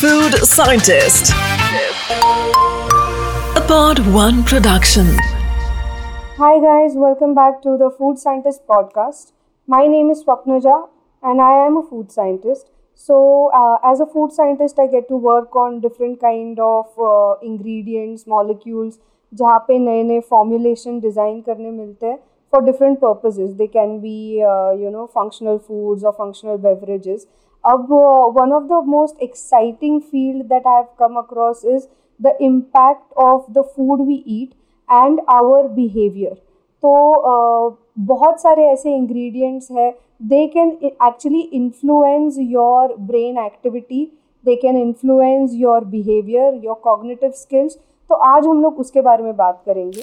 Food Scientist. A Pod One production. Hi guys, welcome back to the Food Scientist podcast. My name is Swapnaja and I am a food scientist. So, uh, as a food scientist, I get to work on different kind of uh, ingredients, molecules, जहाँ पे नए नए formulation design करने मिलते हैं for different purposes they can be you know functional foods और functional beverages अब one of the most exciting field that I have come across is the impact of the food we eat and our behaviour तो बहुत सारे ऐसे ingredients हैं। They can actually influence your brain activity they can influence your behaviour your cognitive skills तो आज हम लोग उसके बारे में बात करेंगे।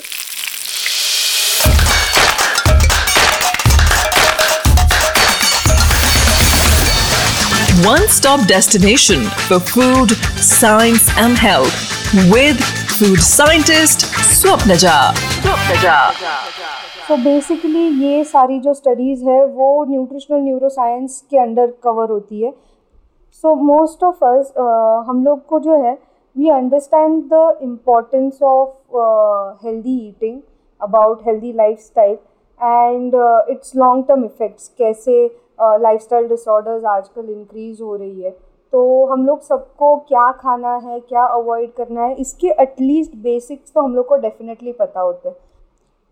One stop destination for food, science, and health with food scientist Swapnaja. Swapnaja. So basically ये सारी जो स्टडीज़ है वो न्यूट्रिशनल न्यूरोसाइंस के अंडर कवर होती है सो मोस्ट ऑफ़ अस हम लोग को जो है we understand the importance of healthy eating about healthy lifestyle and its long term effects कैसे लाइफ स्टाइल डिसऑर्डर्स आजकल इंक्रीज़ हो रही है। तो हम लोग सबको क्या खाना है क्या अवॉइड करना है इसके एटलीस्ट बेसिक्स तो हम लोग को डेफिनेटली पता होते हैं।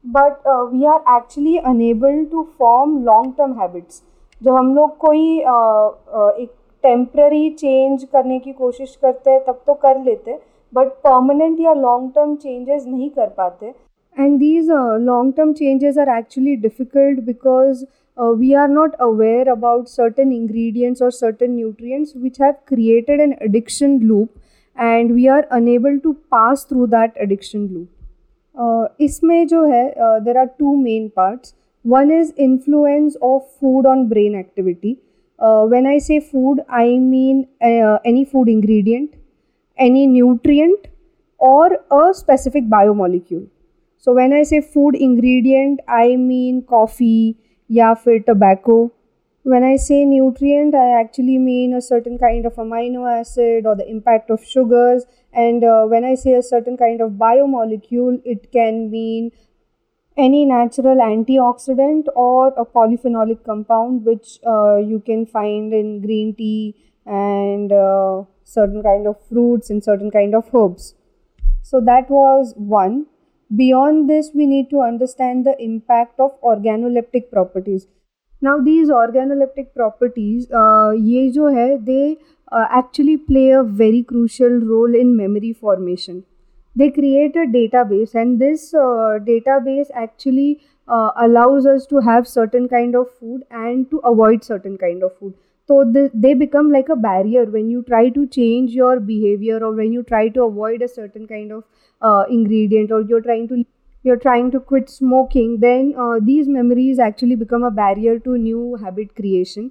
But we are actually unable to form long term habits जब हम लोग कोई uh, uh, एक टेम्प्ररी चेंज करने की कोशिश करते हैं तब तो कर लेते बट परमानेंट या लॉन्ग टर्म चेंजेस नहीं कर पाते। And these long term changes are actually difficult because we are not aware about certain ingredients और certain nutrients which have created an addiction loop and we are unable to pass through that addiction loop इसमें जो है there are to main parts one is influence of food on brain activity when I say food, I mean uh, any food ingredient, any nutrient, or a specific biomolecule. So when I say food ingredient, I mean coffee, yeah, for tobacco. When I say nutrient, I actually mean a certain kind of amino acid or the impact of sugars. And uh, when I say a certain kind of biomolecule, it can mean any natural antioxidant or a polyphenolic compound which uh, you can find in green tea and uh, certain kind of fruits and certain kind of herbs so that was one beyond this we need to understand the impact of organoleptic properties. Now these organoleptic properties uh, ye jo hai they uh, actually play a very crucial role in memory formation. They create a database and this uh, database actually uh, allows us to have certain kind of food and to avoid certain kind of food so th- they become like a barrier when you try to change your behavior or when you try to avoid a certain kind of uh, ingredient or you're trying to you're trying to quit smoking then uh, these memories actually become a barrier to new habit creation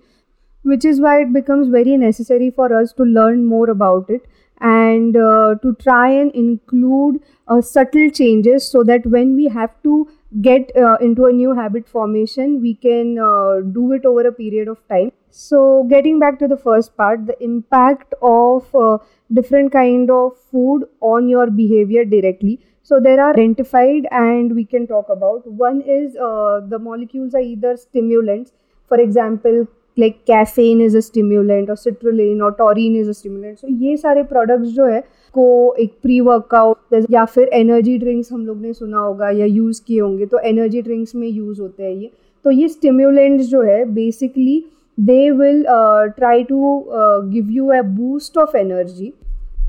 which is why it becomes very necessary for us to learn more about it and uh, to try and include uh, subtle changes so that when we have to get uh, into a new habit formation we can uh, do it over a period of time. So getting back to the first part the impact of uh, different kind of food on your behavior directly. So there are identified and we can talk about. One is uh, the molecules are either stimulants. For example like caffeine is a stimulant और citrulline और taurine is a stimulant so ये सारे products जो है, को एक pre workout या फिर एनर्जी ड्रिंक्स हम लोग ने सुना होगा या यूज़ किए होंगे तो एनर्जी ड्रिंक्स में यूज़ होते हैं ये। तो ये स्टिम्यूलेंट्स जो है basically they will try to give you a boost of energy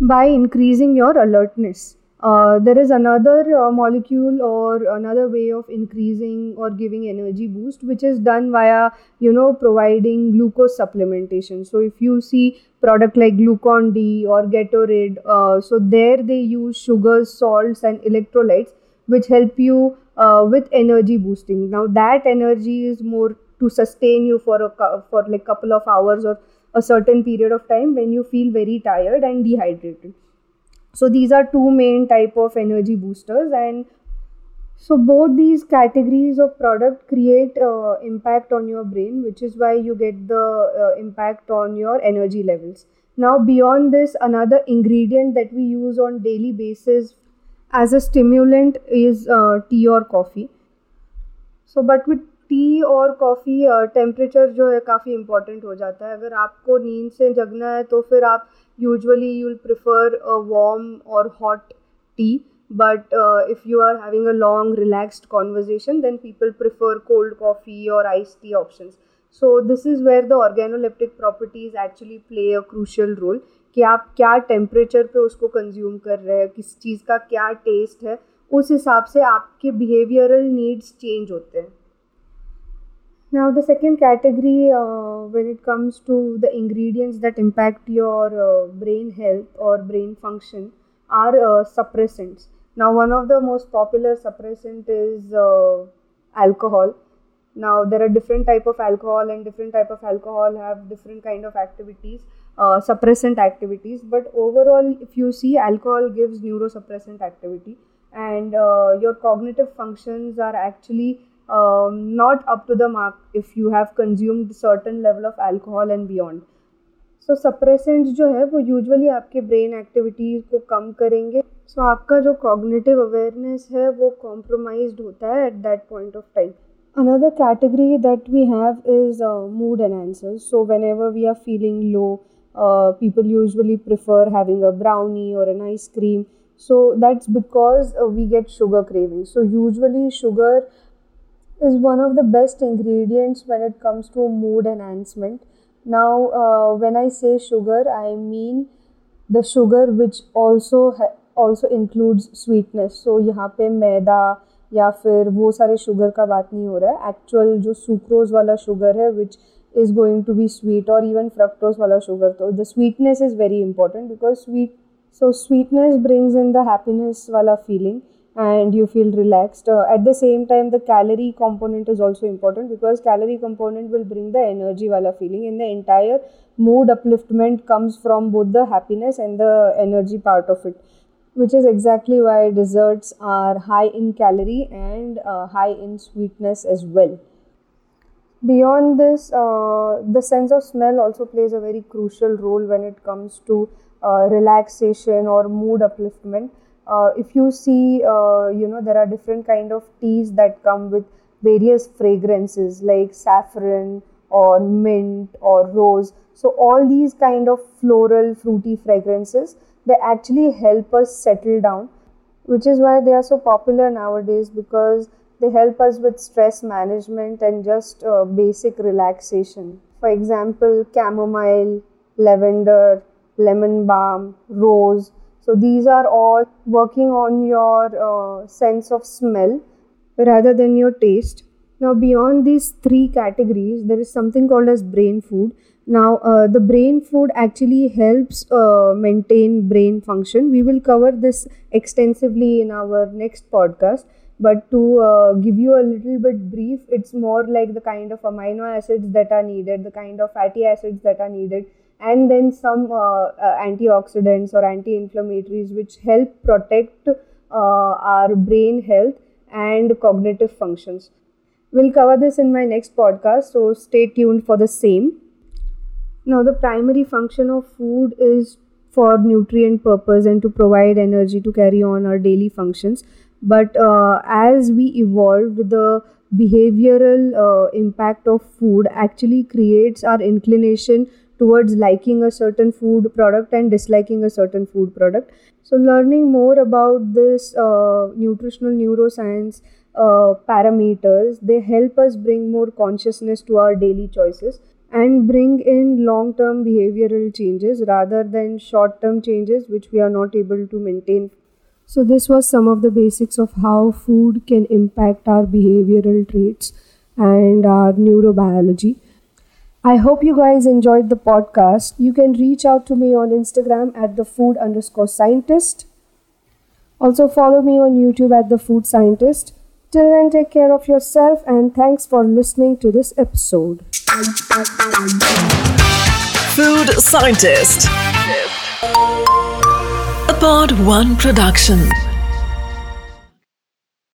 by increasing your alertness Uh, there is another uh, molecule or another way of increasing or giving energy boost which is done via you know providing glucose supplementation. So if you see product like glucon d or gatorade uh, so there they use sugars salts and electrolytes which help you uh, with energy boosting. Now that energy is more to sustain you for a for like couple of hours or a certain period of time when you feel very tired and dehydrated so these are two main type of energy boosters and so both these categories of product create uh, impact on your brain which is why you get the uh, impact on your energy levels. Now beyond this another ingredient that we use on daily basis as a stimulant is uh, tea or coffee. So but with tea और coffee temperature जो है काफ़ी important हो जाता है। अगर आपको नींद से जगना है तो फिर आप यूजली यू प्रिफर वॉम और hot tea but if you are having a long relaxed conversation than people prefer cold coffee और ice tea option so this is where the organoleptic properties actually play a crucial role कि आप क्या temperature पे उसको consume कर रहे हैं, किस चीज़ का क्या टेस्ट है, उस हिसाब से आपके बिहेवियरल नीड्स चेंज होते हैं। Now, the second category, uh, when it comes to the ingredients that impact your uh, brain health or brain function, are uh, suppressants. Now, one of the most popular suppressant is uh, alcohol. Now, there are different type of alcohol, and different type of alcohol have different kind of activities, uh, suppressant activities. But overall, if you see, alcohol gives neurosuppressant activity, and uh, your cognitive functions are actually um, not up to the mark if you have consumed certain level of alcohol and beyond. So suppressants जो है वो usually आपके brain activities को कम करेंगे सो so, आपका जो cognitive awareness है वो कॉम्प्रोमाइज होता है at that point of time another category that we have is uh, mood enhancers so whenever we are feeling low uh, people usually prefer having a brownie or an ice cream so that's because uh, we get sugar cravings so usually sugar is one of the best ingredients when it comes to mood enhancement now uh, when i say sugar i mean the sugar which also ha- also includes sweetness so यहाँ पे मैदा या फिर वो सारे sugar का बात नहीं हो रहा है एक्चुअल जो सुक्रोज वाला शुगर है which is going to be sweet और इवन फ्रक्टोज वाला शुगर तो the sweetness is very important because sweet so sweetness brings in the happiness वाला feeling and you feel relaxed. Uh, at the same time the calorie component is also important because calorie component will bring the energy wala feeling and the entire mood upliftment comes from both the happiness and the energy part of it which is exactly why desserts are high in calorie and uh, high in sweetness as well. Beyond this uh, the sense of smell also plays a very crucial role when it comes to uh, relaxation or mood upliftment uh, if you see uh, you know there are different kind of teas that come with various fragrances like saffron or mint or rose. So all these kind of floral fruity fragrances they actually help us settle down which is why they are so popular nowadays because they help us with stress management and just uh, basic relaxation. For example chamomile lavender lemon balm rose so these are all working on your uh, sense of smell rather than your taste. Now beyond these three categories, there is something called as brain food. Now uh, the brain food actually helps uh, maintain brain function. We will cover this extensively in our next podcast. But to uh, give you a little bit brief, it's more like the kind of amino acids that are needed, the kind of fatty acids that are needed and then some uh, uh, antioxidants or anti-inflammatories which help protect uh, our brain health and cognitive functions. We'll cover this in my next podcast so stay tuned for the same. Now the primary function of food is for nutrient purpose and to provide energy to carry on our daily functions. But uh, as we evolved the behavioral uh, impact of food actually creates our inclination towards liking a certain food product and disliking a certain food product. So, learning more about this uh, nutritional neuroscience uh, parameters, they help us bring more consciousness to our daily choices and bring in long term behavioral changes rather than short term changes which we are not able to maintain. So, this was some of the basics of how food can impact our behavioral traits and our neurobiology. I hope you guys enjoyed the podcast. You can reach out to me on Instagram at the food underscore scientist. Also, follow me on YouTube at the food scientist. Till then, take care of yourself and thanks for listening to this episode. Food Scientist. A Pod One Production.